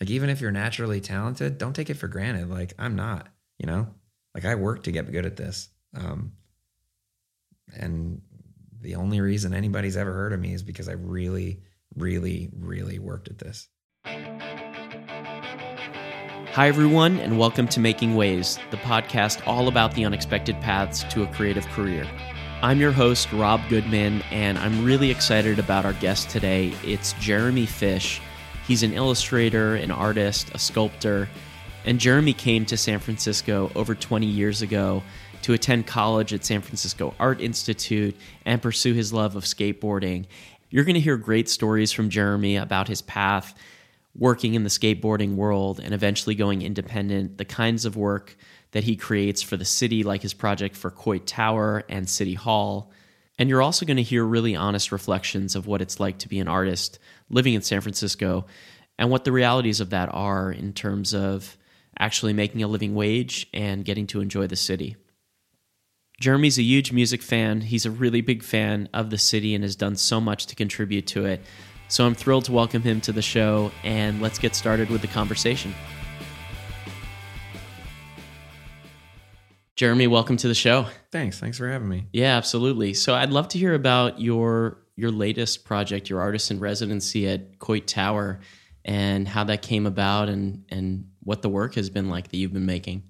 Like even if you're naturally talented, don't take it for granted. Like I'm not, you know. Like I work to get good at this, um, and the only reason anybody's ever heard of me is because I really, really, really worked at this. Hi, everyone, and welcome to Making Waves, the podcast all about the unexpected paths to a creative career. I'm your host, Rob Goodman, and I'm really excited about our guest today. It's Jeremy Fish. He's an illustrator, an artist, a sculptor, and Jeremy came to San Francisco over 20 years ago to attend college at San Francisco Art Institute and pursue his love of skateboarding. You're going to hear great stories from Jeremy about his path working in the skateboarding world and eventually going independent, the kinds of work that he creates for the city, like his project for Coit Tower and City Hall. And you're also going to hear really honest reflections of what it's like to be an artist living in San Francisco and what the realities of that are in terms of actually making a living wage and getting to enjoy the city. Jeremy's a huge music fan. He's a really big fan of the city and has done so much to contribute to it. So I'm thrilled to welcome him to the show, and let's get started with the conversation. Jeremy, welcome to the show. Thanks. Thanks for having me. Yeah, absolutely. So I'd love to hear about your your latest project, your artist in residency at Coit Tower, and how that came about, and and what the work has been like that you've been making.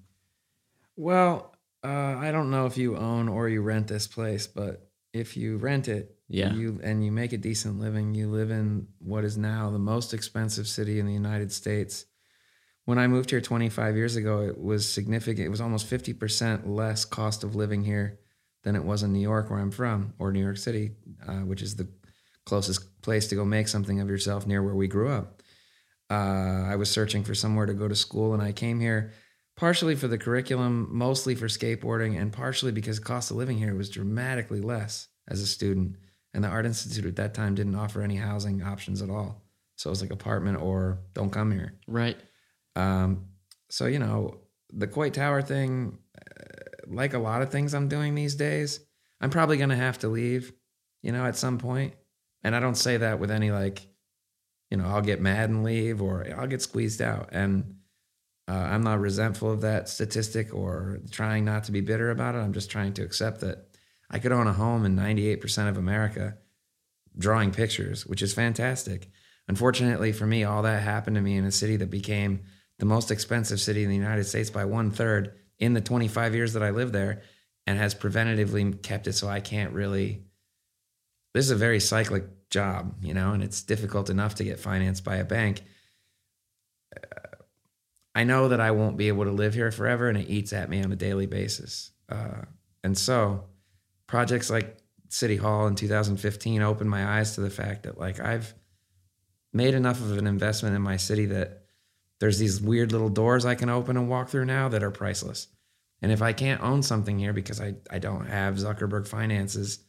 Well, uh, I don't know if you own or you rent this place, but if you rent it, Yeah. you and you make a decent living, you live in what is now the most expensive city in the United States. When I moved here 25 years ago, it was significant. It was almost 50% less cost of living here than it was in New York, where I'm from, or New York City, uh, which is the closest place to go make something of yourself near where we grew up. Uh, I was searching for somewhere to go to school, and I came here partially for the curriculum, mostly for skateboarding, and partially because cost of living here was dramatically less as a student. And the Art Institute at that time didn't offer any housing options at all. So it was like apartment or don't come here. Right. Um, so, you know, the Coit Tower thing, like a lot of things I'm doing these days, I'm probably going to have to leave, you know, at some point. And I don't say that with any like, you know, I'll get mad and leave or I'll get squeezed out. And uh, I'm not resentful of that statistic or trying not to be bitter about it. I'm just trying to accept that I could own a home in 98% of America drawing pictures, which is fantastic. Unfortunately for me, all that happened to me in a city that became the most expensive city in the United States by one third in the 25 years that I lived there and has preventatively kept it so I can't really. This is a very cyclic job, you know, and it's difficult enough to get financed by a bank. Uh, I know that I won't be able to live here forever and it eats at me on a daily basis. Uh, and so projects like City Hall in 2015 opened my eyes to the fact that like I've made enough of an investment in my city that there's these weird little doors I can open and walk through now that are priceless. And if I can't own something here because I, I don't have Zuckerberg finances,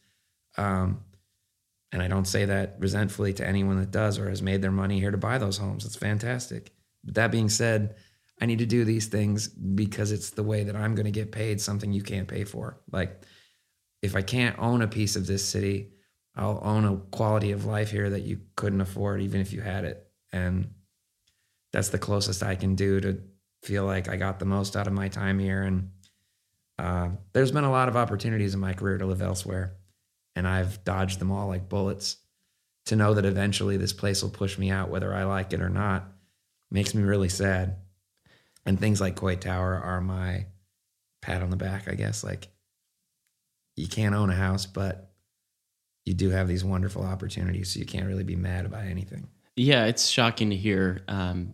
um, and I don't say that resentfully to anyone that does or has made their money here to buy those homes. It's fantastic. But that being said, I need to do these things because it's the way that I'm going to get paid something you can't pay for. Like, if I can't own a piece of this city, I'll own a quality of life here that you couldn't afford, even if you had it. And that's the closest I can do to feel like I got the most out of my time here. And uh, there's been a lot of opportunities in my career to live elsewhere, and I've dodged them all like bullets. To know that eventually this place will push me out, whether I like it or not, makes me really sad. And things like Coit Tower are my pat on the back, I guess. Like, you can't own a house, but you do have these wonderful opportunities, so you can't really be mad about anything. Yeah, it's shocking to hear um,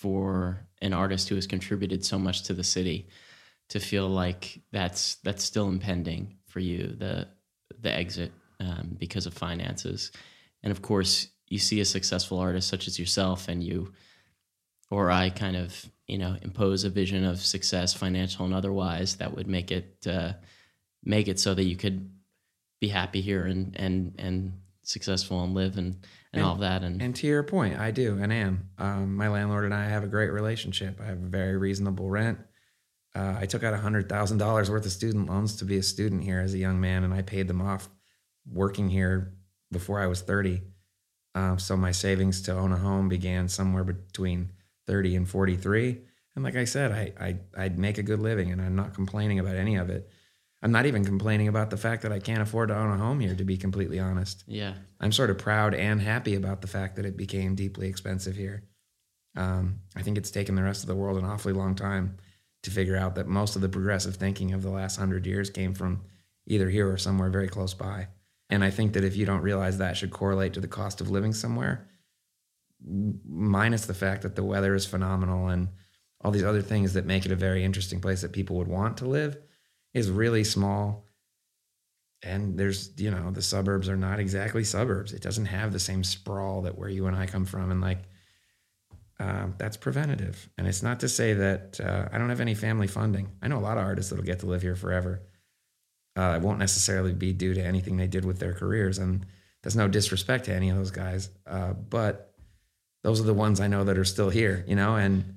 for an artist who has contributed so much to the city to feel like that's that's still impending for you the the exit um, because of finances, and of course you see a successful artist such as yourself, and you or I kind of you know impose a vision of success, financial and otherwise, that would make it uh, make it so that you could be happy here and and and successful and live and and, all of that and, And to your point, I do and am. Um, my landlord and I have a great relationship. I have a very reasonable rent. Uh, I took out hundred thousand dollars worth of student loans to be a student here as a young man, and I paid them off working here before I was thirty. Uh, so my savings to own a home began somewhere between 30 and 43. And like I said, I, I I'd make a good living, and I'm not complaining about any of it. I'm not even complaining about the fact that I can't afford to own a home here, to be completely honest. Yeah. I'm sort of proud and happy about the fact that it became deeply expensive here. Um, I think it's taken the rest of the world an awfully long time to figure out that most of the progressive thinking of the last hundred years came from either here or somewhere very close by. And I think that if you don't realize that should correlate to the cost of living somewhere, minus the fact that the weather is phenomenal and all these other things that make it a very interesting place that people would want to live, is really small. And there's, you know, the suburbs are not exactly suburbs. It doesn't have the same sprawl that where you and I come from. And like, uh, that's preventative. And it's not to say that uh, I don't have any family funding. I know a lot of artists that'll get to live here forever. Uh, it won't necessarily be due to anything they did with their careers. And there's no disrespect to any of those guys. Uh, but those are the ones I know that are still here, you know? And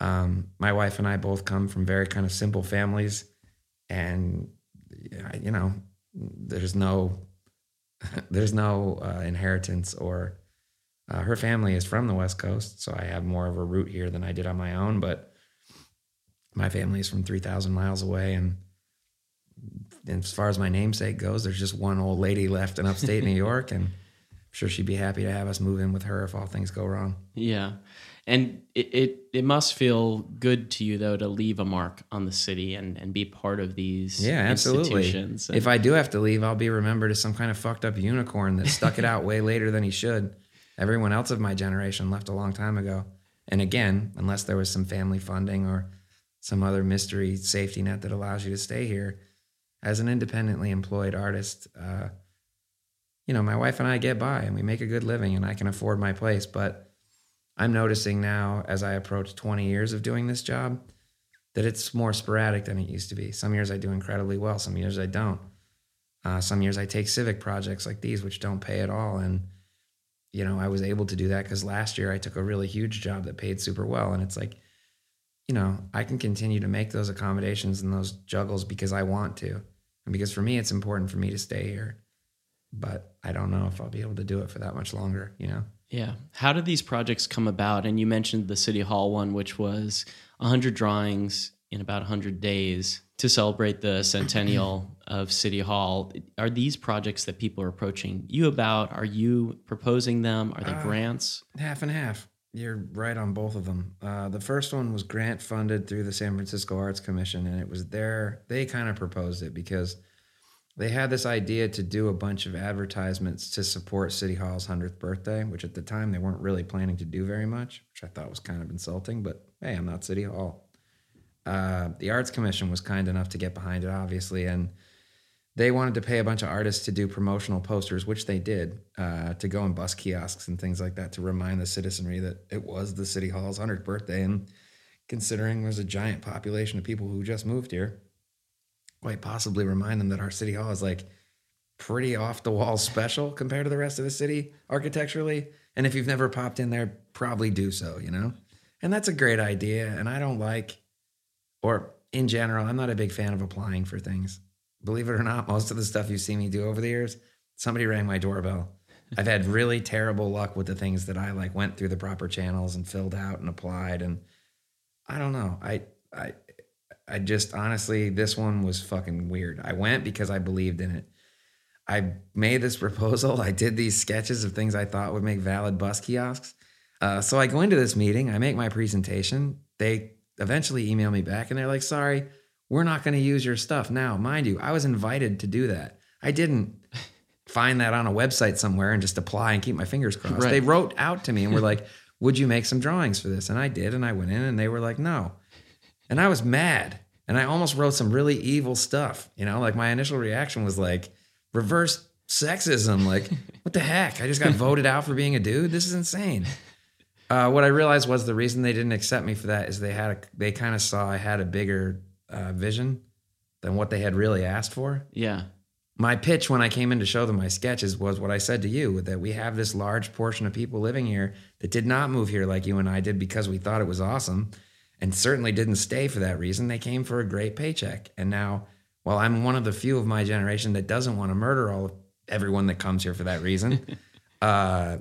um, my wife and I both come from very kind of simple families and you know there's no there's no uh, inheritance or uh, her family is from the west coast so i have more of a root here than i did on my own but my family is from 3000 miles away. And, and as far as my namesake goes there's just one old lady left in upstate new york and i'm sure she'd be happy to have us move in with her if all things go wrong. Yeah and it, it, it must feel good to you though to leave a mark on the city and, and be part of these yeah absolutely. And, if i do have to leave i'll be remembered as some kind of fucked up unicorn that stuck it out way later than he should. Everyone else of my generation left a long time ago. And again unless there was some family funding or some other mystery safety net that allows you to stay here as an independently employed artist uh, you know my wife and i get by and we make a good living and i can afford my place. But I'm noticing now as I approach 20 years of doing this job that it's more sporadic than it used to be. Some years I do incredibly well, some years I don't. Uh, some years I take civic projects like these, which don't pay at all. And, you know, I was able to do that because last year I took a really huge job that paid super well. And it's like, you know, I can continue to make those accommodations and those juggles because I want to. And because for me, it's important for me to stay here. But I don't know if I'll be able to do it for that much longer, you know? Yeah. How did these projects come about? And you mentioned the City Hall one, which was 100 drawings in about 100 days to celebrate the centennial of City Hall. Are these projects that people are approaching you about? Are you proposing them? Are they uh, grants? Half and half. You're right on both of them. Uh, the first one was grant funded through the San Francisco Arts Commission, and it was there. They kind of proposed it because they had this idea to do a bunch of advertisements to support City Hall's 100th birthday, which at the time they weren't really planning to do very much, which I thought was kind of insulting, but hey, I'm not City Hall. Uh, the Arts Commission was kind enough to get behind it, obviously, and they wanted to pay a bunch of artists to do promotional posters, which they did, uh, to go in bus kiosks and things like that to remind the citizenry that it was the City Hall's 100th birthday. And considering there's a giant population of people who just moved here, quite possibly remind them that our city hall is like pretty off the wall special compared to the rest of the city architecturally. And if you've never popped in there, probably do so, you know? And that's a great idea. And I don't like, or in general, I'm not a big fan of applying for things. Believe it or not, most of the stuff you see me do over the years, somebody rang my doorbell. I've had really terrible luck with the things that I like went through the proper channels and filled out and applied. And I don't know. I, I, I just honestly, this one was fucking weird. I went because I believed in it. I made this proposal. I did these sketches of things I thought would make valid bus kiosks. Uh, so I go into this meeting, I make my presentation. They eventually email me back and they're like, sorry, we're not going to use your stuff. Now, mind you, I was invited to do that. I didn't find that on a website somewhere and just apply and keep my fingers crossed. Right. They wrote out to me and were like, would you make some drawings for this? And I did. And I went in and they were like, no. And I was mad. And I almost wrote some really evil stuff. You know, like my initial reaction was like reverse sexism. Like, what the heck? I just got voted out for being a dude. This is insane. Uh, what I realized was the reason they didn't accept me for that is they had a, they kind of saw I had a bigger uh, vision than what they had really asked for. Yeah. My pitch when I came in to show them my sketches was what I said to you that we have this large portion of people living here that did not move here like you and I did because we thought it was awesome and certainly didn't stay for that reason. They came for a great paycheck. And now, while I'm one of the few of my generation that doesn't want to murder all of everyone that comes here for that reason, uh,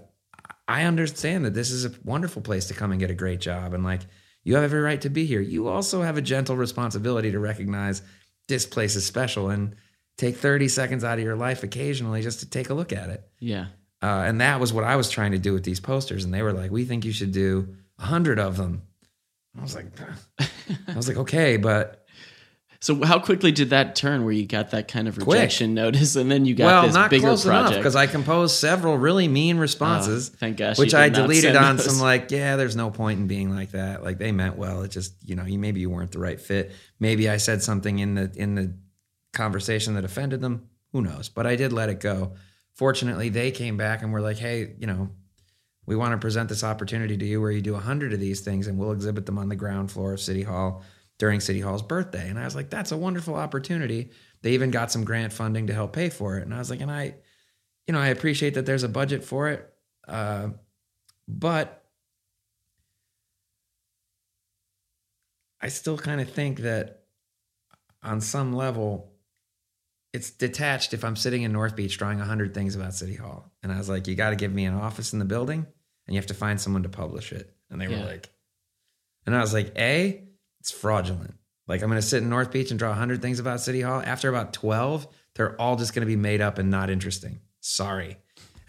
I understand that this is a wonderful place to come and get a great job. And like, you have every right to be here. You also have a gentle responsibility to recognize this place is special and take 30 seconds out of your life occasionally just to take a look at it. Yeah. Uh, and that was what I was trying to do with these posters. And they were like, we think you should do a hundred of them. I was like, I was like, okay, but So how quickly did that turn where you got that kind of Quick. rejection notice and then you got well, this not bigger close project? because I composed several really mean Oh, responses, thank gosh. which I deleted on those. some like, yeah, there's no point in being like that. Like they meant well. It just, you know, you maybe you weren't the right fit. Maybe I said something in the in the conversation that offended them. Who knows? But I did let it go. Fortunately, they came back and were like, hey, you know, we want to present this opportunity to you where you do a hundred of these things and we'll exhibit them on the ground floor of City Hall during City Hall's birthday. And I was like, that's a wonderful opportunity. They even got some grant funding to help pay for it. And I was like, and I, you know, I appreciate that there's a budget for it. Uh, but I still kind of think that on some level, it's detached if I'm sitting in North Beach drawing 100 things about City Hall. And I was like, you got to give me an office in the building and you have to find someone to publish it. And they Yeah. were like, and I was like, A, it's fraudulent. Like, I'm going to sit in North Beach and draw 100 things about City Hall. After about 12, they're all just going to be made up and not interesting. Sorry.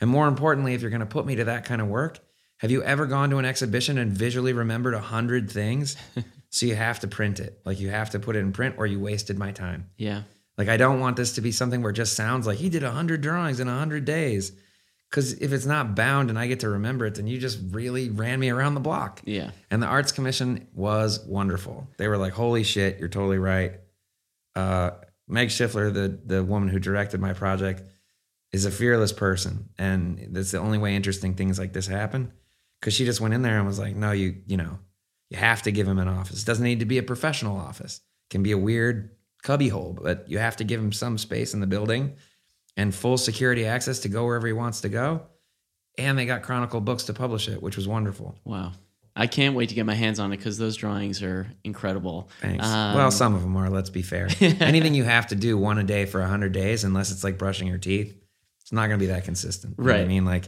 And more importantly, if you're going to put me to that kind of work, have you ever gone to an exhibition and visually remembered 100 things? so you have to print it. Like, you have to put it in print or you wasted my time. Yeah. Like I don't want this to be something where it just sounds like he did 100 drawings in 100 days. Cuz if it's not bound and I get to remember it then you just really ran me around the block. Yeah. And the arts commission was wonderful. They were like, "Holy shit, you're totally right." Uh, Meg Schiffler, the the woman who directed my project, is a fearless person, and that's the only way interesting things like this happen. Because she just went in there and was like, "No, you you know, you have to give him an office. It doesn't need to be a professional office. It can be a weird cubbyhole, but you have to give him some space in the building and full security access to go wherever he wants to go." And they got Chronicle Books to publish it, which was wonderful. Wow. I can't wait to get my hands on it because those drawings are incredible. Thanks. Um, well, some of them are. Let's be fair. Anything you have to do one a day for hundred days, unless it's like brushing your teeth, it's not going to be that consistent. You what I mean, like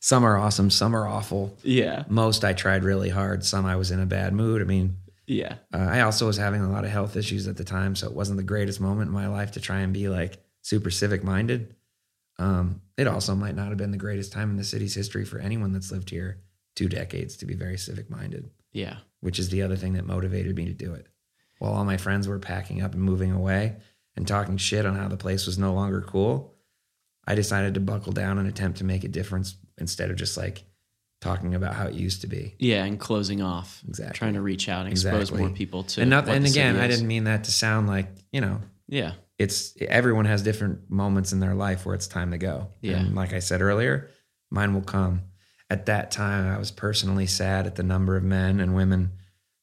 some are awesome, some are awful. Yeah. Most I tried really hard. Some I was in a bad mood. I mean, Yeah. uh, I also was having a lot of health issues at the time, so it wasn't the greatest moment in my life to try and be like super civic minded. Um, it also might not have been the greatest time in the city's history for anyone that's lived here two decades to be very civic minded Yeah. which is the other thing that motivated me to do it. While all my friends were packing up and moving away and talking shit on how the place was no longer cool, I decided to buckle down and attempt to make a difference instead of just like talking about how it used to be. Yeah. And closing off. Exactly. Trying to reach out and expose more people to. and not, and again, I didn't mean that to sound like, you know, Yeah. it's everyone has different moments in their life where it's time to go. Yeah. And like I said earlier, mine will come. At that time, I was personally sad at the number of men and women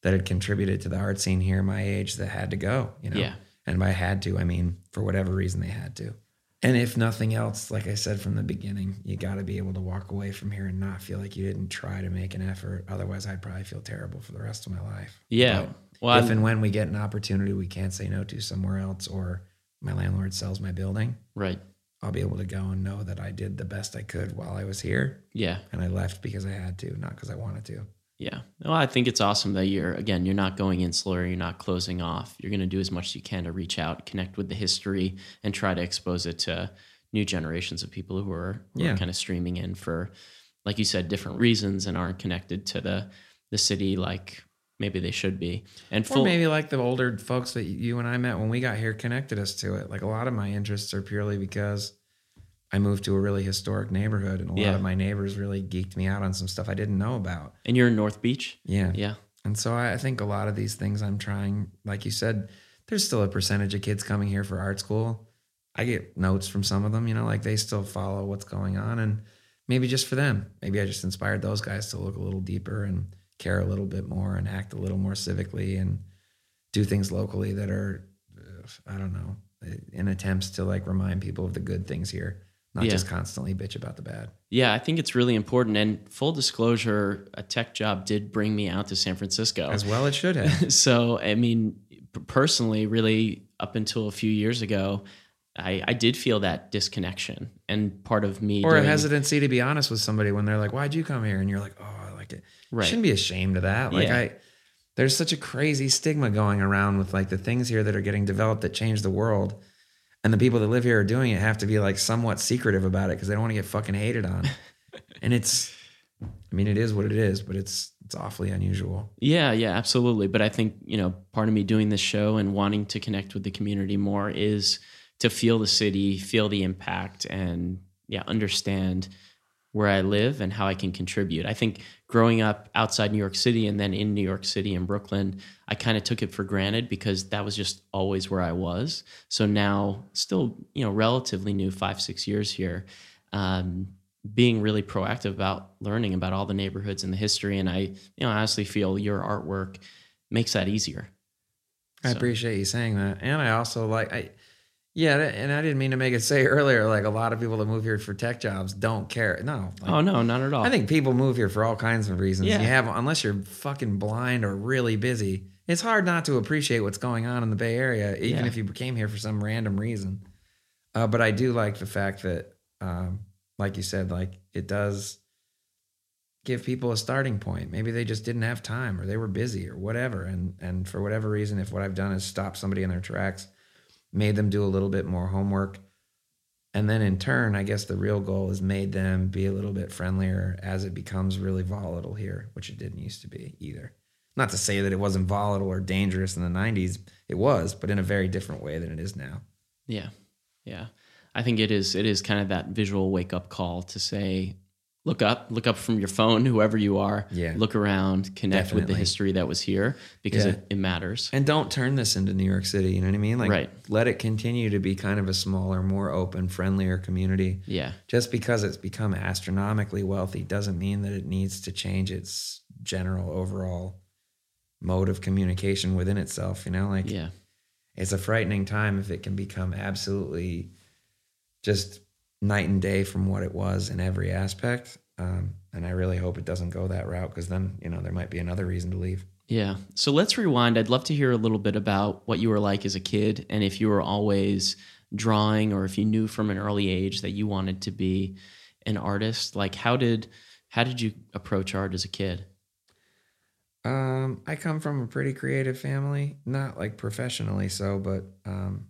that had contributed to the art scene here my age that had to go, you know. Yeah. And by had to, I mean for whatever reason they had to. And if nothing else, like I said from the beginning, you got to be able to walk away from here and not feel like you didn't try to make an effort. Otherwise, I'd probably feel terrible for the rest of my life. Yeah. But Well, if I'm- and when we get an opportunity we can't say no to somewhere else or my landlord sells my building, right. I'll be able to go and know that I did the best I could while I was here Yeah. and I left because I had to, not because I wanted to. Yeah. Well, I think it's awesome that you're again, you're not going insular, you're not closing off. You're going to do as much as you can to reach out, connect with the history, and try to expose it to new generations of people who are, who Yeah. are kind of streaming in for, like you said, different reasons and aren't connected to the the city like maybe they should be. And Or full, maybe like the older folks that you and I met when we got here connected us to it. Like a lot of my interests are purely because I moved to a really historic neighborhood and a lot of my neighbors really geeked me out on some stuff I didn't know about. and you're in North Beach. Yeah. Yeah. And so I I think a lot of these things I'm trying, like you said, there's still a percentage of kids coming here for art school. I get notes from some of them, you know, like they still follow what's going on. And maybe just for them, maybe I just inspired those guys to look a little deeper and care a little bit more and act a little more civically and do things locally that are, I don't know, in attempts to like remind people of the good things here, not Yeah. just constantly bitch about the bad. Yeah, I think it's really important. And full disclosure, a tech job did bring me out to San Francisco. As well, it should have. so I mean, personally, really up until a few years ago, I, I did feel that disconnection and part of me or a hesitancy to be honest with somebody when they're like, "Why'd you come here?" and you're like, "Oh, I like it." right Shouldn't be ashamed of that. Like Yeah. I, there's such a crazy stigma going around with like the things here that are getting developed that change the world, and the people that live here are doing it have to be like somewhat secretive about it because they don't want to get fucking hated on. and it's, I mean, it is what it is, but it's it's awfully unusual. Yeah, yeah, absolutely. But I think, you know, part of me doing this show and wanting to connect with the community more is to feel the city, feel the impact, and yeah, understand where I live and how I can contribute. I think growing up outside New York City and then in New York City and Brooklyn, I kind of took it for granted because that was just always where I was. So now, still, you know, relatively new, five, six years here, um, being really proactive about learning about all the neighborhoods and the history. And I, you know, honestly feel your artwork makes that easier. I So- appreciate you saying that, and I also like I. Yeah, and I didn't mean to make it say earlier like a lot of people that move here for tech jobs don't care. No, like, Oh no, not at all. I think people move here for all kinds of reasons. Yeah. You have unless you're fucking blind or really busy. It's hard not to appreciate what's going on in the Bay Area, even Yeah. if you came here for some random reason. Uh, but I do like the fact that, um, like you said, like it does give people a starting point. Maybe they just didn't have time, or they were busy, or whatever. And and for whatever reason, if what I've done is stop somebody in their tracks, made them do a little bit more homework, and then in turn, I guess the real goal is made them be a little bit friendlier as it becomes really volatile here, which it didn't used to be either. Not to say that it wasn't volatile or dangerous in the 90s, it was, but in a very different way than it is now. Yeah. Yeah. I think it is it is kind of that visual wake up call to say look up, look up from your phone, whoever you are. Yeah. Look around, connect with the history that was here because Yeah. it, it matters. And don't turn this into New York City, you know what I mean? Like Right. let it continue to be kind of a smaller, more open, friendlier community. Yeah. Just because it's become astronomically wealthy doesn't mean that it needs to change its general overall mode of communication within itself, you know? Like Yeah. it's a frightening time if it can become absolutely just night and day from what it was in every aspect. Um, and I really hope it doesn't go that route because then, you know, there might be another reason to leave. Yeah. So let's rewind. I'd love to hear a little bit about what you were like as a kid and if you were always drawing or if you knew from an early age that you wanted to be an artist. Like how did how did you approach art as a kid? Um, I come from a pretty creative family, not like professionally so, but um,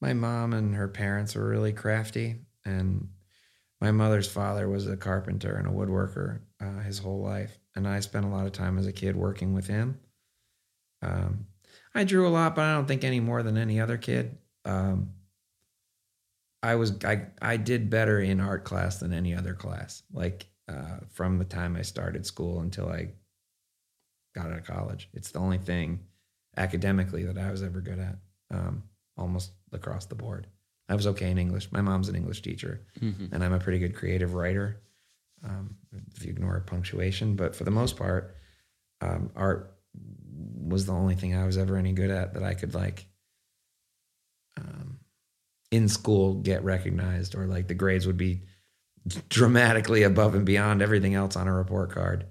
my mom and her parents were really crafty, and my mother's father was a carpenter and a woodworker uh, his whole life, and I spent a lot of time as a kid working with him. Um, I drew a lot, but I don't think any more than any other kid. Um, I was I I did better in art class than any other class. Like uh, from the time I started school until I got out of college. It's the only thing academically that I was ever good at, um, almost across the board. I was okay in English. My mom's an English teacher, Mhm. and I'm a pretty good creative writer. Um, if you ignore punctuation, but for the most part, um, art was the only thing I was ever any good at that I could like um, in school get recognized or like the grades would be dramatically above and beyond everything else on a report card.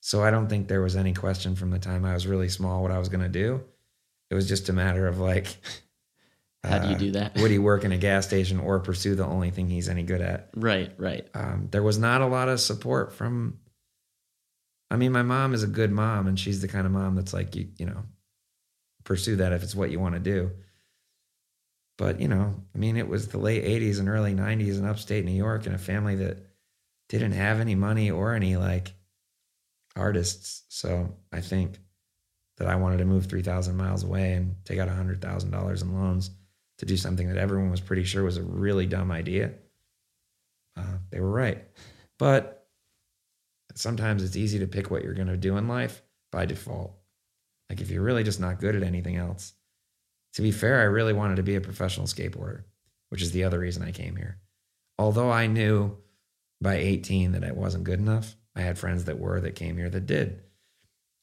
So I don't think there was any question from the time I was really small what I was going to do. It was just a matter of like, How do you uh, do that? would he work in a gas station or pursue the only thing he's any good at? Right, right. um, there was not a lot of support from i mean my mom is a good mom and she's the kind of mom that's like you you know pursue that if it's what you want to do but you know i mean it was the late 80s and early 90s in upstate new york in a family that didn't have any money or any like artists so i think that i wanted to move 3000 miles away and take out a $100000 in loans to do something that everyone was pretty sure was a really dumb idea uh, they were right. But sometimes it's easy to pick what you're going to do in life by default. Like if you're really just not good at anything else. To be fair, I really wanted to be a professional skateboarder, which is the other reason I came here. Although I knew by 18 that I wasn't good enough, I had friends that were that came here that did.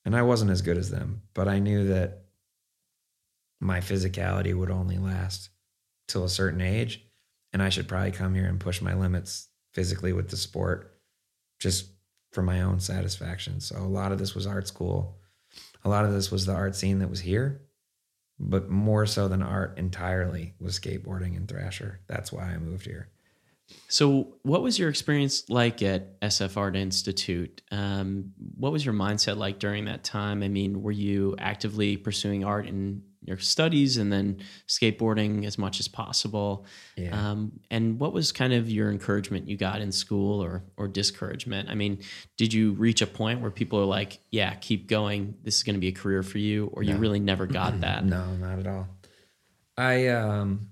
And I wasn't as good as them, but I knew that my physicality would only last till a certain age and I should probably come here and push my limits physically with the sport just for my own satisfaction. So a lot of this was art school. A lot of this was the art scene that was here. but more so than art entirely was skateboarding and Thrasher. That's why I moved here. So, what was your experience like at SF Art Institute? Um, what was your mindset like during that time? I mean, were you actively pursuing art in your studies and then skateboarding as much as possible? Yeah. Um, and what was kind of your encouragement you got in school or or discouragement? I mean, did you reach a point where people are like, "Yeah, keep going. This is going to be a career for you," or you really never got that? No, not at all. I um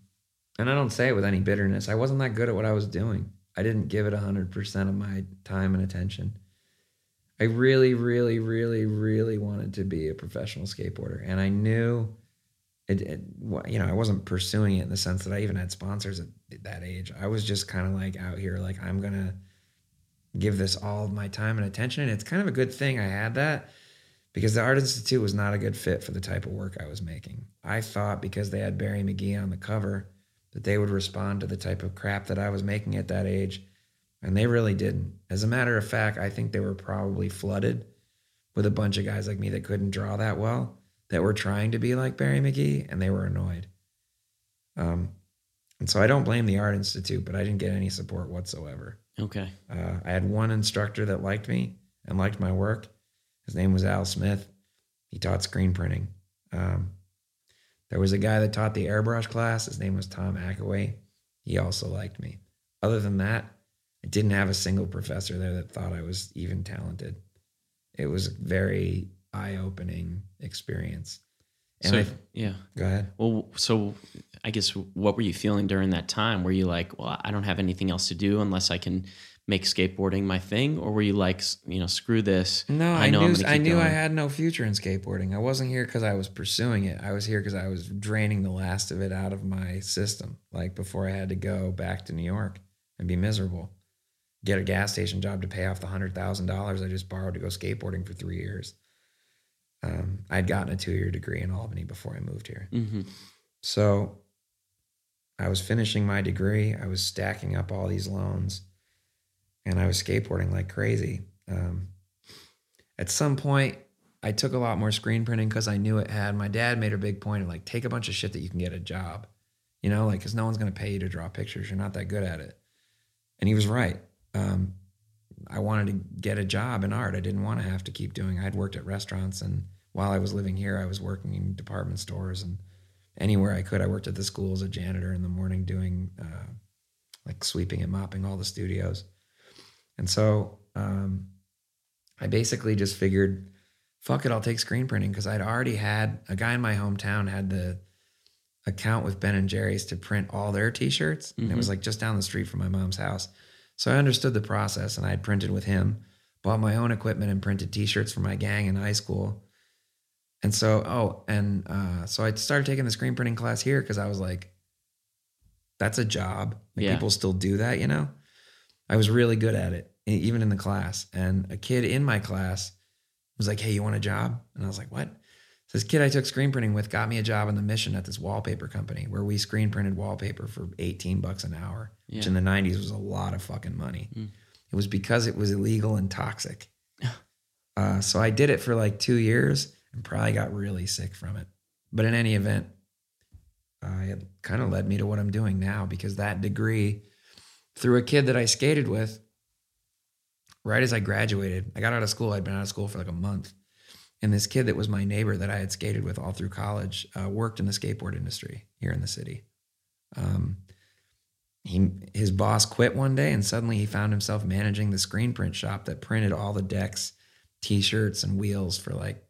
and I don't say it with any bitterness. I wasn't that good at what I was doing. I didn't give it 100% of my time and attention. I really really really really wanted to be a professional skateboarder and I knew it, it you know, I wasn't pursuing it in the sense that I even had sponsors at that age. I was just kind of like out here like I'm to give this all of my time and attention and it's kind of a good thing I had that because the Art Institute was not a good fit for the type of work I was making. I thought because they had Barry McGee on the cover that they would respond to the type of crap that I was making at that age, and they really didn't. As a matter of fact, I think they were probably flooded with a bunch of guys like me that couldn't draw that well, that were trying to be like Barry McGee, and they were annoyed. Um, and so I don't blame the Art Institute, but I didn't get any support whatsoever. Okay. Uh, I had one instructor that liked me and liked my work. His name was Al Smith. He taught screen printing. Um, there was a guy that taught the airbrush class. His name was Tom Ackaway. He also liked me. Other than that, I didn't have a single professor there that thought I was even talented. It was very eye opening experience. And so I, yeah. go ahead. Well, so I guess what were you feeling during that time? Were you like, well, I don't have anything else to do unless I can make skateboarding my thing, or were you like, you know, screw this? No, I I, know I'm knew I knew I had no future in skateboarding. I wasn't here because I was pursuing it. I was here because I was draining the last of it out of my system. Like before I had to go back to New York and be miserable, get a gas station job to pay off the hundred thousand dollars I just borrowed to go skateboarding for three years. Um, I'd gotten a two year degree in Albany before I moved here. hmm So I was finishing my degree. I was stacking up all these loans and I was skateboarding like crazy. Um, at some point, I took a lot more screen printing because I knew it had. My dad made a big point of like, take a bunch of shit that you can get a job, you know, like, because no one's going to pay you to draw pictures. You're not that good at it. And he was right. Um, I wanted to get a job in art. I didn't want to have to keep doing. I'd worked at restaurants, and while I was living here, I was working in department stores and anywhere I could. I worked at the school as a janitor in the morning, doing uh, like sweeping and mopping all the studios. And so um, I basically just figured, fuck it, I'll take screen printing because I'd already had a guy in my hometown had the account with Ben and Jerry's to print all their T-shirts, and it was like just down the street from my mom's house. So I understood the process, and I had printed with him, bought my own equipment, and printed T-shirts for my gang in high school. And so, oh, and uh, so I started taking the screen printing class here because I was like, that's a job. Like Yeah. people still do that, you know? I was really good at it, even in the class. And a kid in my class was like, hey, you want a job? And I was like, what? So this kid I took screen printing with got me a job in the mission at this wallpaper company where we screen printed wallpaper for 18 bucks an hour, which in the 90s was a lot of fucking money. Mm. It was because it was illegal and toxic. Uh, so I did it for like two years and probably got really sick from it. But in any event, uh, it kind of led me to what I'm doing now because that degree, through a kid that I skated with, right as I graduated, I got out of school. I'd been out of school for like a month. And this kid that was my neighbor that I had skated with all through college uh, worked in the skateboard industry here in the city. Um, he his boss quit one day, and suddenly he found himself managing the screen print shop that printed all the decks, T-shirts, and wheels for like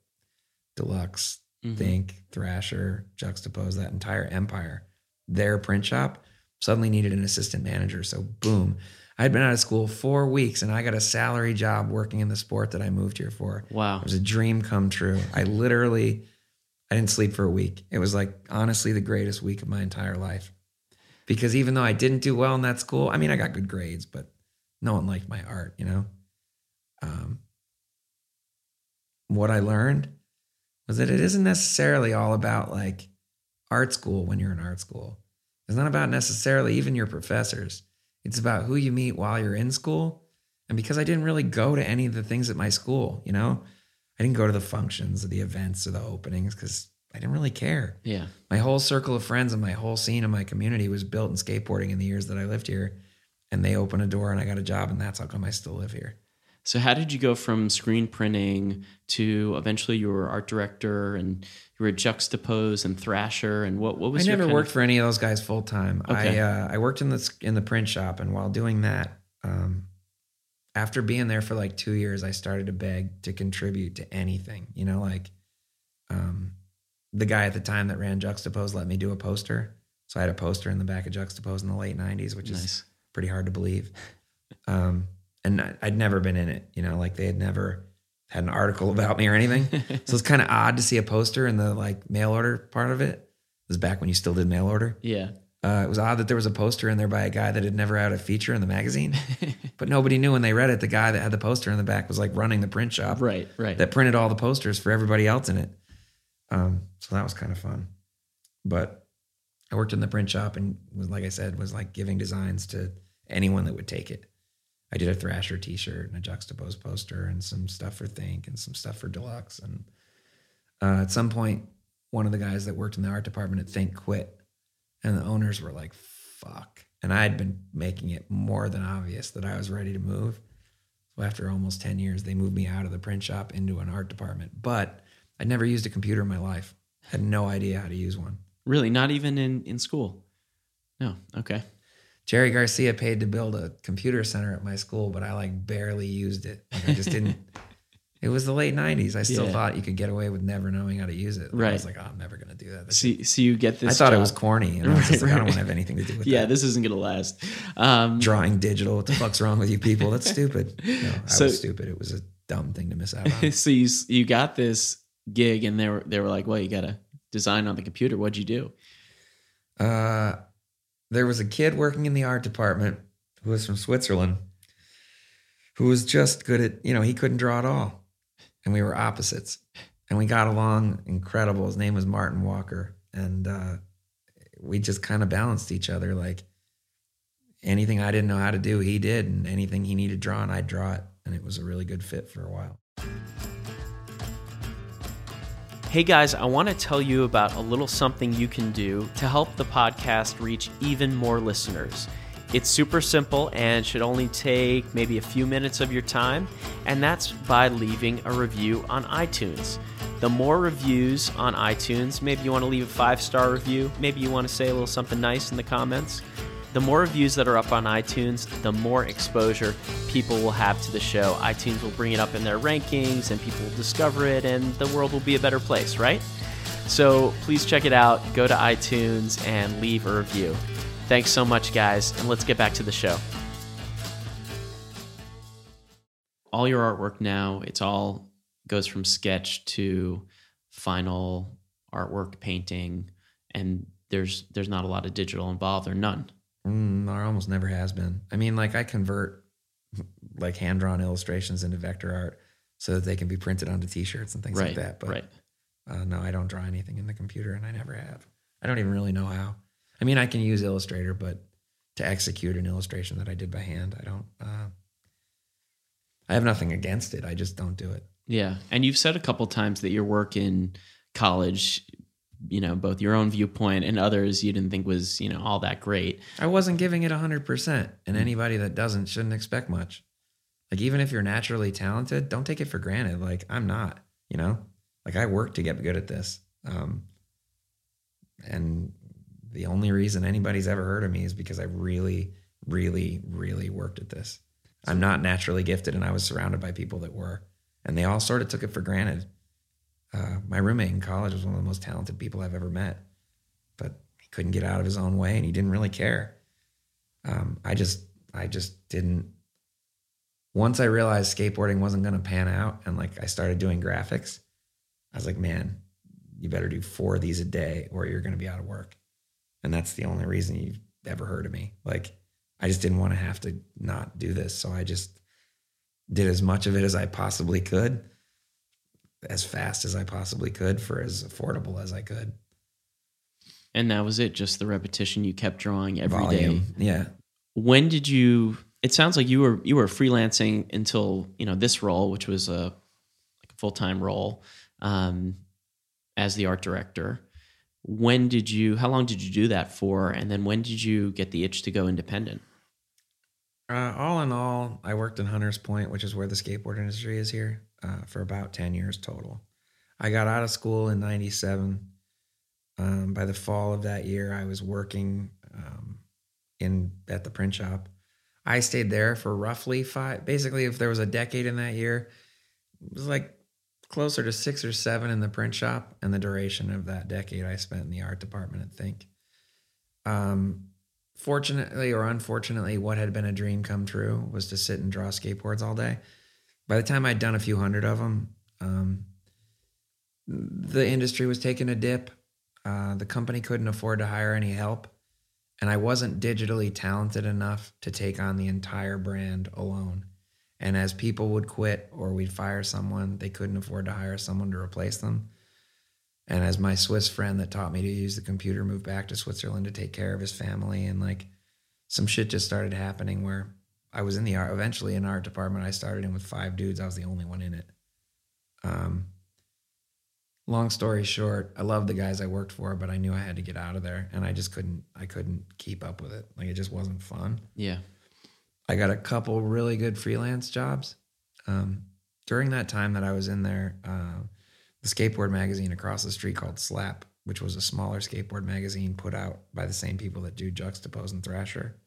Deluxe, Mhm. Think, Thrasher, Juxtapose, that entire empire. Their print shop suddenly needed an assistant manager. So boom, I'd been out of school four weeks, and I got a salary job working in the sport that I moved here for. Wow. It was a dream come true. I literally, I didn't sleep for a week. It was like honestly the greatest week of my entire life. Because even though I didn't do well in that school, I mean, I got good grades, but no one liked my art, you know? Um, what I learned was that it isn't necessarily all about like art school when you're in art school. It's not about necessarily even your professors. It's about who you meet while you're in school. And because I didn't really go to any of the things at my school, you know, I didn't go to the functions or the events or the openings because I didn't really care. Yeah. My whole circle of friends and my whole scene and my community was built in skateboarding in the years that I lived here. And they opened a door and I got a job, and that's how come I still live here. So how did you go from screen printing to eventually you were art director and you were Juxtapose and Thrasher and what what was I your never worked of- for any of those guys full time. Okay. I uh, I worked in the in the print shop, and while doing that, um, after being there for like two years, I started to beg to contribute to anything. You know, like um, the guy at the time that ran Juxtapose let me do a poster, so I had a poster in the back of Juxtapose in the late '90s, which is pretty hard to believe. Um, and I- I'd never been in it, you know, like they had never had an article about me or anything. so it's kind of odd to see a poster in the like mail order part of it. It was back when you still did mail order. Yeah. Uh, it was odd that there was a poster in there by a guy that had never had a feature in the magazine, but nobody knew when they read it. The guy that had the poster in the back was like running the print shop right, right. that printed all the posters for everybody else in it. Um, so that was kind of fun. But I worked in the print shop and was like I said, was like giving designs to anyone that would take it. I did a Thrasher T-shirt and a Juxtapose poster and some stuff for Think and some stuff for Deluxe. And uh, at some point, one of the guys that worked in the art department at Think quit, and the owners were like, "Fuck!" And I had been making it more than obvious that I was ready to move. So after almost 10 years, they moved me out of the print shop into an art department. But I'd never used a computer in my life. Had no idea how to use one. really, not even in in school. No. Okay. Jerry Garcia paid to build a computer center at my school, but I like barely used it. Like I just didn't. it was the late 90s. I still Yeah. thought you could get away with never knowing how to use it. But I was like, oh, I'm never going to do that. This- So, so you get this I thought it was corny. And I was Right, just like, I don't want to have anything to do with it. Yeah, that. this isn't gonna last. Um, Drawing digital. What the fuck's wrong with you people? That's stupid. No, I So- was stupid. It was a dumb thing to miss out on. so you you got this gig, and they were they were like, "Well, you got to design on the computer." What'd you do? Uh, there was a kid working in the art department who was from Switzerland who was just good at, you know, he couldn't draw at all. And we were opposites. And we got along incredible. His name was Martin Walker. And uh, we just kind of balanced each other. Like anything I didn't know how to do, he did. And anything he needed drawn, I'd draw it. And it was a really good fit for a while. Hey guys, I want to tell you about a little something you can do to help the podcast reach even more listeners. It's super simple and should only take maybe a few minutes of your time, and that's by leaving a review on iTunes. The more reviews on iTunes, maybe you want to leave a five star review, maybe you want to say a little something nice in the comments. The more reviews that are up on iTunes, the more exposure people will have to the show. iTunes will bring it up in their rankings and people will discover it, and the world will be a better place, right? So please check it out. Go to iTunes and leave a review. Thanks so much, guys, and let's get back to the show. All your artwork now, it's all goes from sketch to final artwork painting, and there's there's not a lot of digital involved or none. Mm, there almost never has been. I mean, like I convert like hand drawn illustrations into vector art so that they can be printed onto T-shirts and things right, like that. But right. uh, no, I don't draw anything in the computer, and I never have. I don't even really know how. I mean, I can use Illustrator, but to execute an illustration that I did by hand, I don't. Uh, I have nothing against it. I just don't do it. Yeah. And you've said a couple times that your work in college, you know, both your own viewpoint and others you didn't think was, you know, all that great. I wasn't giving it 100%, and anybody that doesn't shouldn't expect much. Like, even if you're naturally talented, don't take it for granted. Like, I'm not, you know? Like, I work to get good at this. Um, and the only reason anybody's ever heard of me is because I really, really, really worked at this. I'm not naturally gifted, and I was surrounded by people that were, and they all sort of took it for granted. Uh, my roommate in college was one of the most talented people I've ever met, but he couldn't get out of his own way, and he didn't really care. Um, I just, I just didn't. Once I realized skateboarding wasn't going to pan out, and like I started doing graphics, I was like, man, you better do four of these a day, or you're going to be out of work. And that's the only reason you've ever heard of me. Like, I just didn't want to have to not do this. So I just did as much of it as I possibly could, as fast as I possibly could, for as affordable as I could. And that was it, just the repetition you kept drawing every day. Volume. Yeah. When did you it sounds like you were you were freelancing until, you know, this role, which was a like a full-time role. Um as the art director. When did you, how long did you do that for? And then when did you get the itch to go independent? Uh, all in all, I worked in Hunters Point, which is where the skateboard industry is here, uh, for about 10 years total. I got out of school in 97. Um, by the fall of that year, I was working um, in at the print shop. I stayed there for roughly five. Basically, if there was a decade in that year, it was like closer to six or seven in the print shop, and the duration of that decade I spent in the art department at Think. Um, fortunately or unfortunately, what had been a dream come true was to sit and draw skateboards all day. By the time I'd done a few hundred of them, um, the industry was taking a dip. Uh, the company couldn't afford to hire any help. And I wasn't digitally talented enough to take on the entire brand alone. And as people would quit or we'd fire someone, they couldn't afford to hire someone to replace them. And as my Swiss friend that taught me to use the computer moved back to Switzerland to take care of his family, and like some shit just started happening where I was in the art, eventually in art department. I started in with five dudes. I was the only one in it. Um, long story short, I loved the guys I worked for, but I knew I had to get out of there, and I just couldn't. I couldn't keep up with it. Like it just wasn't fun. Yeah. I got a couple really good freelance jobs. Um, during that time that I was in there, uh, the skateboard magazine across the street called Slap, which was a smaller skateboard magazine put out by the same people that do Juxtapose and Thrasher.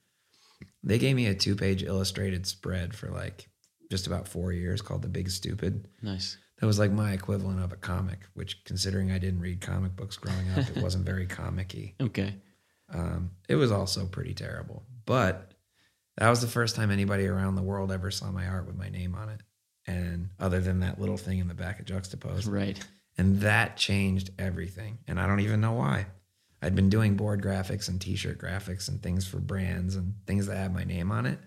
They gave me a two page illustrated spread for like just about four years called The Big Stupid. Nice. That was like my equivalent of a comic, which considering I didn't read comic books growing up, it wasn't very comic y. Okay. Um, it was also pretty terrible. But that was the first time anybody around the world ever saw my art with my name on it. And other than that little thing in the back of Juxtapose. Right. And that changed everything. And I don't even know why. I'd been doing board graphics and t shirt graphics and things for brands and things that had my name on it.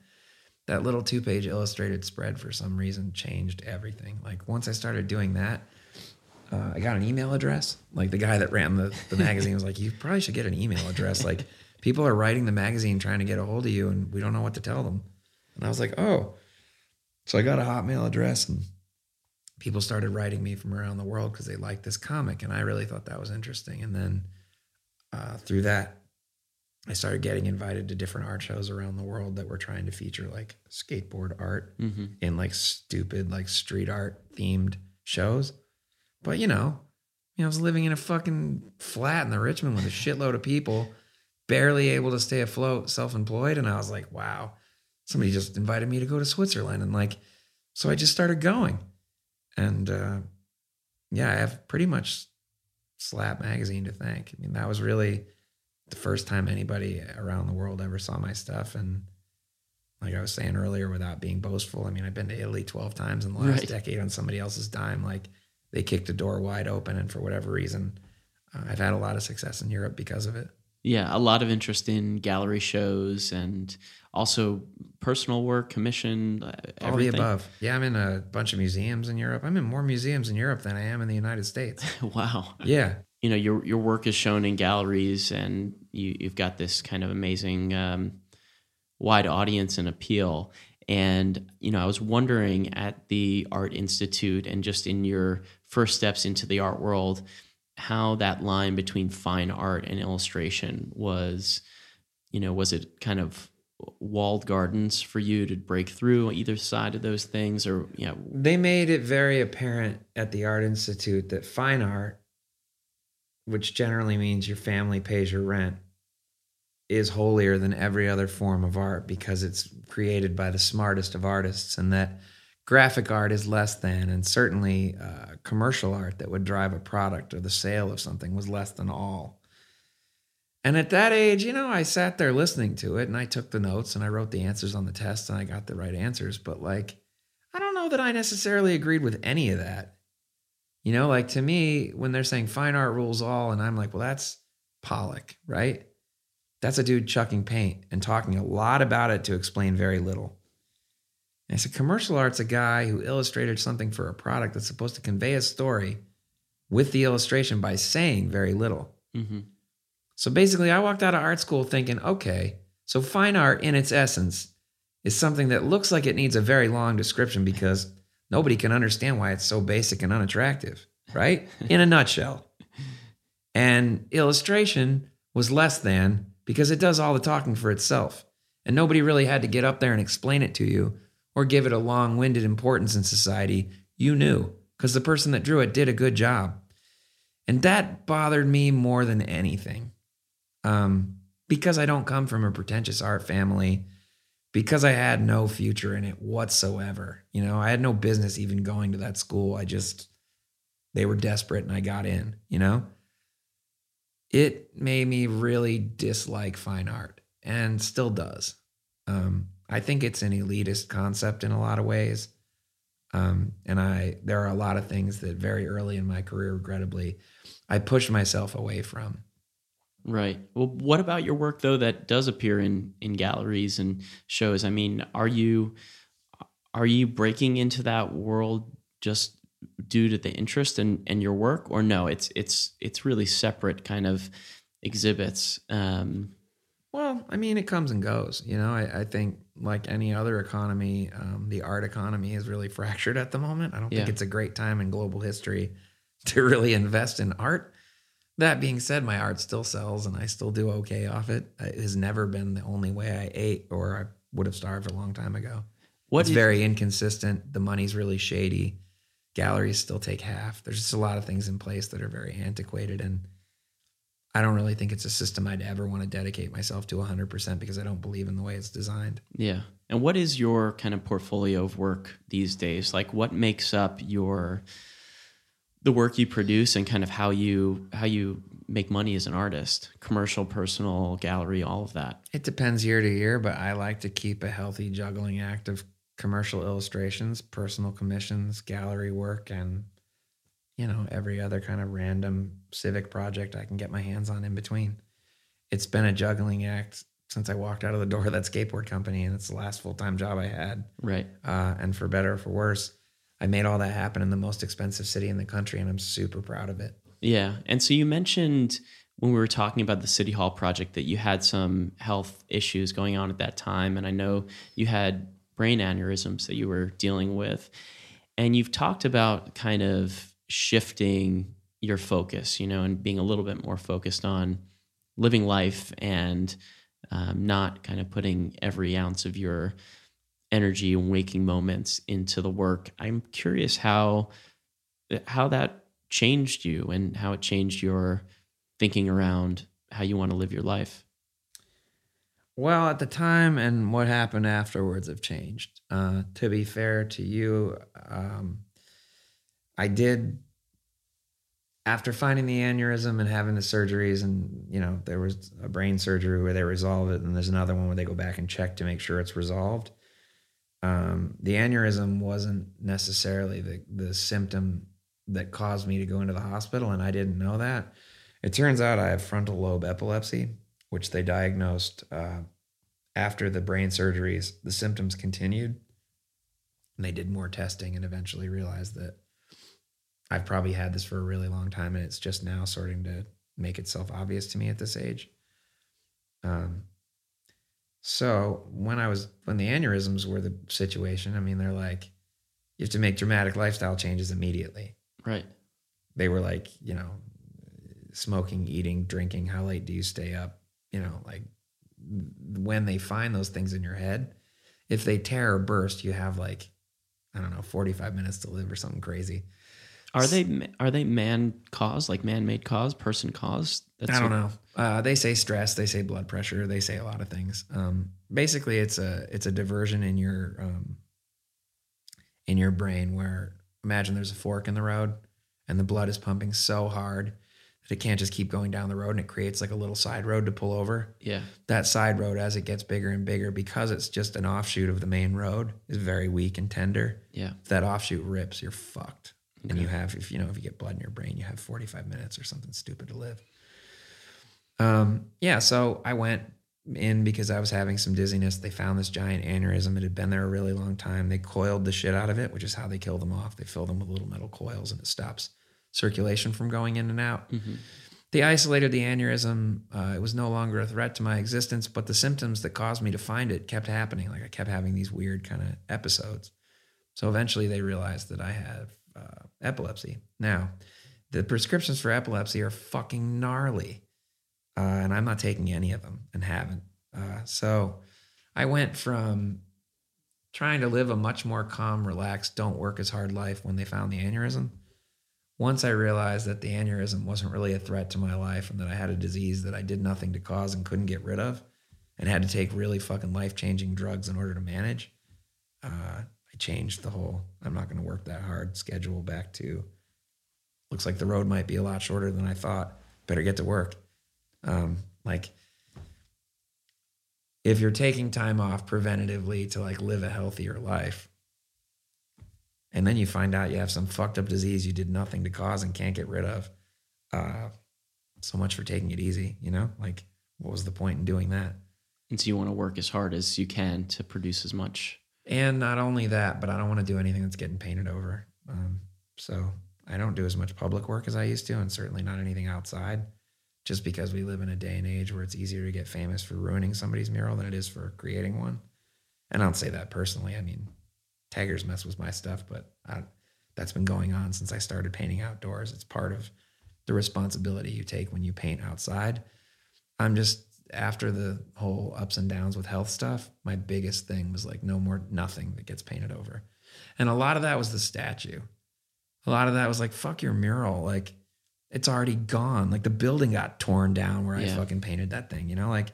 That little two page illustrated spread for some reason changed everything. Like once I started doing that, uh, I got an email address. Like the guy that ran the, the magazine was like, You probably should get an email address. Like people are writing the magazine trying to get a hold of you and we don't know what to tell them. And I was like, Oh. So I got a Hotmail address and people started writing me from around the world because they liked this comic. And I really thought that was interesting. And then uh, through that, I started getting invited to different art shows around the world that were trying to feature like skateboard art hmm in like stupid, like street art themed shows. But you know, you know, I was living in a fucking flat in the Richmond with a shitload of people, barely able to stay afloat, self employed. And I was like, wow, somebody just invited me to go to Switzerland. And like, so I just started going. And uh, yeah, I have pretty much Slap Magazine to thank. I mean, that was really the first time anybody around the world ever saw my stuff. And like I was saying earlier, without being boastful, I mean, I've been to Italy 12 times in the last Right. decade on somebody else's dime. Like they kicked a door wide open. And for whatever reason, uh, I've had a lot of success in Europe because of it. Yeah, a lot of interest in gallery shows and also personal work, commission, uh, All the above. Yeah, I'm in a bunch of museums in Europe. I'm in more museums in Europe than I am in the United States. wow. Yeah. You know, your your work is shown in galleries, and you you've got this kind of amazing um, wide audience and appeal. And you know, I was wondering at the Art Institute and just in your first steps into the art world, how that line between fine art and illustration was. You know, was it kind of walled gardens for you to break through either side of those things, or yeah, They made it very apparent at the Art Institute that fine art, which generally means your family pays your rent, is holier than every other form of art because it's created by the smartest of artists, and that graphic art is less than, and certainly uh, commercial art that would drive a product or the sale of something was less than all. And at that age, you know, I sat there listening to it and I took the notes and I wrote the answers on the test and I got the right answers. But like, I don't know that I necessarily agreed with any of that. You know, like to me, when they're saying fine art rules all, and I'm like, well, that's Pollock, right? That's a dude chucking paint and talking a lot about it to explain very little. And I said, commercial art's a guy who illustrated something for a product that's supposed to convey a story with the illustration by saying very little. hmm So basically, I walked out of art school thinking, okay, so fine art in its essence is something that looks like it needs a very long description because nobody can understand why it's so basic and unattractive, right? In a nutshell. And illustration was less than because it does all the talking for itself. And nobody really had to get up there and explain it to you or give it a long winded importance in society. You knew because the person that drew it did a good job. And that bothered me more than anything. Um, because I don't come from a pretentious art family, because I had no future in it whatsoever. You know, I had no business even going to that school. I just, they were desperate and I got in, you know? It made me really dislike fine art and still does. Um, I think it's an elitist concept in a lot of ways. Um, and I, there are a lot of things that very early in my career, regrettably, I pushed myself away from. Right. Well, what about your work though that does appear in in galleries and shows? I mean, are you are you breaking into that world just due to the interest in, in your work or no, it's it's it's really separate kind of exhibits. Um, well, I mean, it comes and goes. You know, I, I think like any other economy, um, the art economy is really fractured at the moment. I don't Yeah. think it's a great time in global history to really invest in art. That being said, my art still sells and I still do okay off it. It has never been the only way I ate, or I would have starved a long time ago. what it's is- very inconsistent. The money's really shady. Galleries still take half. There's just a lot of things in place that are very antiquated. And I don't really think it's a system I'd ever want to dedicate myself to 100% because I don't believe in the way it's designed. Yeah. And what is your kind of portfolio of work these days? Like what makes up your the work you produce and kind of how you how you make money as an artist? Commercial, personal, gallery, all of that. It depends year to year, but I like to keep a healthy juggling act of commercial illustrations, personal commissions, gallery work, and you know, every other kind of random civic project I can get my hands on in between. It's been a juggling act since I walked out of the door of that skateboard company, and it's the last full time job I had. Right. Uh, and for better or for worse, I made all that happen in the most expensive city in the country, and I'm super proud of it. Yeah. And so you mentioned when we were talking about the City Hall project that you had some health issues going on at that time. And I know you had brain aneurysms that you were dealing with. And you've talked about kind of shifting your focus, you know, and being a little bit more focused on living life and um, not kind of putting every ounce of your energy and waking moments into the work. I'm curious how how that changed you and how it changed your thinking around how you want to live your life. Well, at the time and what happened afterwards have changed. Uh, to be fair to you, um, I did, after finding the aneurysm and having the surgeries, and you know, there was a brain surgery where they resolve it, and there's another one where they go back and check to make sure it's resolved. Um, the aneurysm wasn't necessarily the the symptom that caused me to go into the hospital, and I didn't know that. It turns out I have frontal lobe epilepsy, which they diagnosed uh, after the brain surgeries. The symptoms continued, and they did more testing and eventually realized that I've probably had this for a really long time, and it's just now starting to make itself obvious to me at this age. Um, so when I was when the aneurysms were the situation, I mean, they're like, you have to make dramatic lifestyle changes immediately Right. they were like, you know, smoking, eating, drinking, how late do you stay up? You know, like when they find those things in your head, if they tear or burst, you have like, I don't know, 45 minutes to live or something crazy. Are they are they man caused, like man made cause, person caused? I don't know. Uh, they say stress, they say blood pressure, they say a lot of things. Um, basically, it's a it's a diversion in your um, in your brain where imagine there's a fork in the road and the blood is pumping so hard that it can't just keep going down the road and it creates like a little side road to pull over. Yeah. That side road, as it gets bigger and bigger, because it's just an offshoot of the main road, is very weak and tender. Yeah. If that offshoot rips, you're fucked. And Okay. you have, if you know, if you get blood in your brain, you have 45 minutes or something stupid to live. Um, yeah, so I went in because I was having some dizziness. They found this giant aneurysm. It had been there a really long time. They coiled the shit out of it, which is how they kill them off. They fill them with little metal coils and it stops circulation from going in and out. Mhm. They isolated the aneurysm. Uh, it was no longer a threat to my existence, but the symptoms that caused me to find it kept happening. Like I kept having these weird kind of episodes. So eventually they realized that I have uh, epilepsy. Now, the prescriptions for epilepsy are fucking gnarly. Uh, and I'm not taking any of them and haven't. Uh, so I went from trying to live a much more calm, relaxed, don't work as hard life when they found the aneurysm. Once I realized that the aneurysm wasn't really a threat to my life and that I had a disease that I did nothing to cause and couldn't get rid of and had to take really fucking life changing drugs in order to manage, uh, I changed the whole I'm not going to work that hard schedule back to looks like the road might be a lot shorter than I thought. Better get to work. Um, like, if you're taking time off preventatively to like live a healthier life, and then you find out you have some fucked up disease you did nothing to cause and can't get rid of, uh, so much for taking it easy. You know, like, what was the point in doing that? And so you want to work as hard as you can to produce as much. And not only that, but I don't want to do anything that's getting painted over. Um, so I don't do as much public work as I used to, and certainly not anything outside, just because we live in a day and age where it's easier to get famous for ruining somebody's mural than it is for creating one. And I don't say that personally. I mean, Taggers mess with my stuff, but I, that's been going on since I started painting outdoors. It's part of the responsibility you take when you paint outside. I'm just after the whole ups and downs with health stuff, my biggest thing was like no more nothing that gets painted over. And a lot of that was the statue a lot of that was like, fuck your mural. Like, it's already gone. Like, the building got torn down where Yeah. I fucking painted that thing, you know? Like,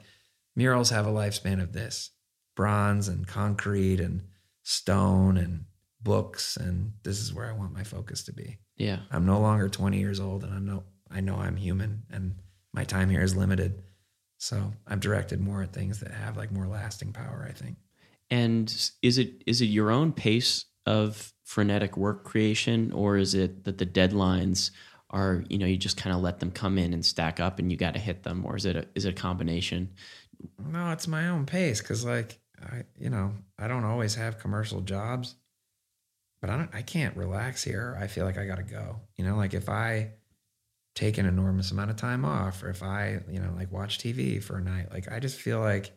murals have a lifespan of this bronze and concrete and stone and books. And this is where I want my focus to be. Yeah. I'm no longer 20 years old and I'm no, I know I'm human and my time here is limited. So I've directed more at things that have like more lasting power, I think. And is it is it your own pace of frenetic work creation, or is it that the deadlines are you know you just kind of let them come in and stack up, and you got to hit them, or is it a, is it a combination? No, it's my own pace because, like, I you know I don't always have commercial jobs, but I don't I can't relax here. I feel like I got to go. You know, like if I take an enormous amount of time off, or if I you know like watch TV for a night, like I just feel like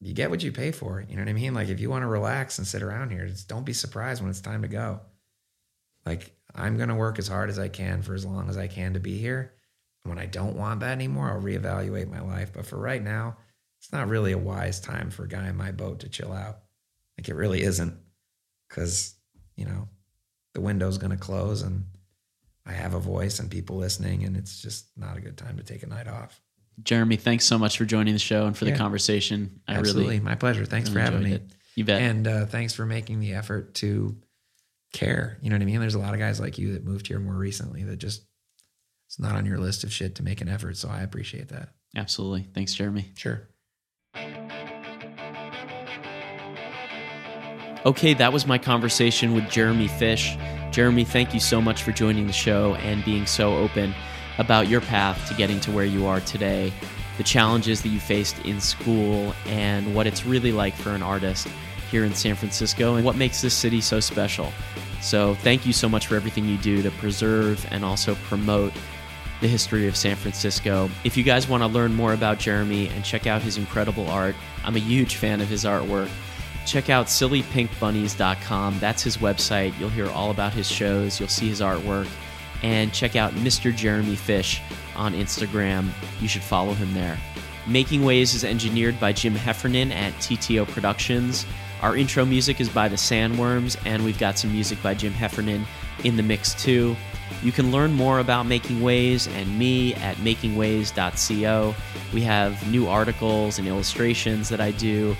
you get what you pay for. You know what I mean? Like if you want to relax and sit around here, just don't be surprised when it's time to go. Like I'm gonna work as hard as I can for as long as I can to be here. When I don't want that anymore, I'll reevaluate my life. But for right now, it's not really a wise time for a guy in my boat to chill out. Like it really isn't. Cause, you know, the window's gonna close and I have a voice and people listening, and it's just not a good time to take a night off. Jeremy, thanks so much for joining the show and for Yeah. the conversation. I Absolutely. really My pleasure. Thanks for having me. it. You bet. And uh, thanks for making the effort to care. You know what I mean? There's a lot of guys like you that moved here more recently that just it's not on your list of shit to make an effort. So I appreciate that. Absolutely. Thanks, Jeremy. Sure. Okay, that was my conversation with Jeremy Fish. Jeremy, thank you so much for joining the show and being so open about your path to getting to where you are today, the challenges that you faced in school, and what it's really like for an artist here in San Francisco and what makes this city so special. So, thank you so much for everything you do to preserve and also promote the history of San Francisco. If you guys want to learn more about Jeremy and check out his incredible art, I'm a huge fan of his artwork. Check out sillypinkbunnies.com. That's his website. You'll hear all about his shows, you'll see his artwork, and check out Mr. Jeremy Fish on Instagram. You should follow him there. Making Ways is engineered by Jim Heffernan at TTO Productions. Our intro music is by the Sandworms, and we've got some music by Jim Heffernan in the mix too. You can learn more about Making Ways and me at makingways.co. We have new articles and illustrations that I do,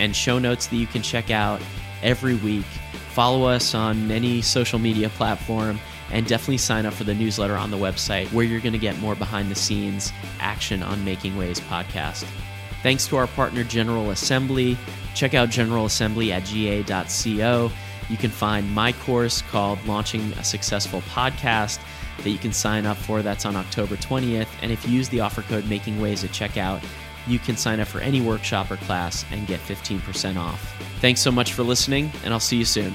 and show notes that you can check out every week. Follow us on any social media platform, and definitely sign up for the newsletter on the website where you're going to get more behind the scenes action on Making Ways podcast. Thanks to our partner General Assembly. Check out General Assembly at ga.co. You can find my course called Launching a Successful Podcast that you can sign up for. That's on October 20th. And if you use the offer code Making Ways at checkout, you can sign up for any workshop or class and get 15% off. Thanks so much for listening, and I'll see you soon.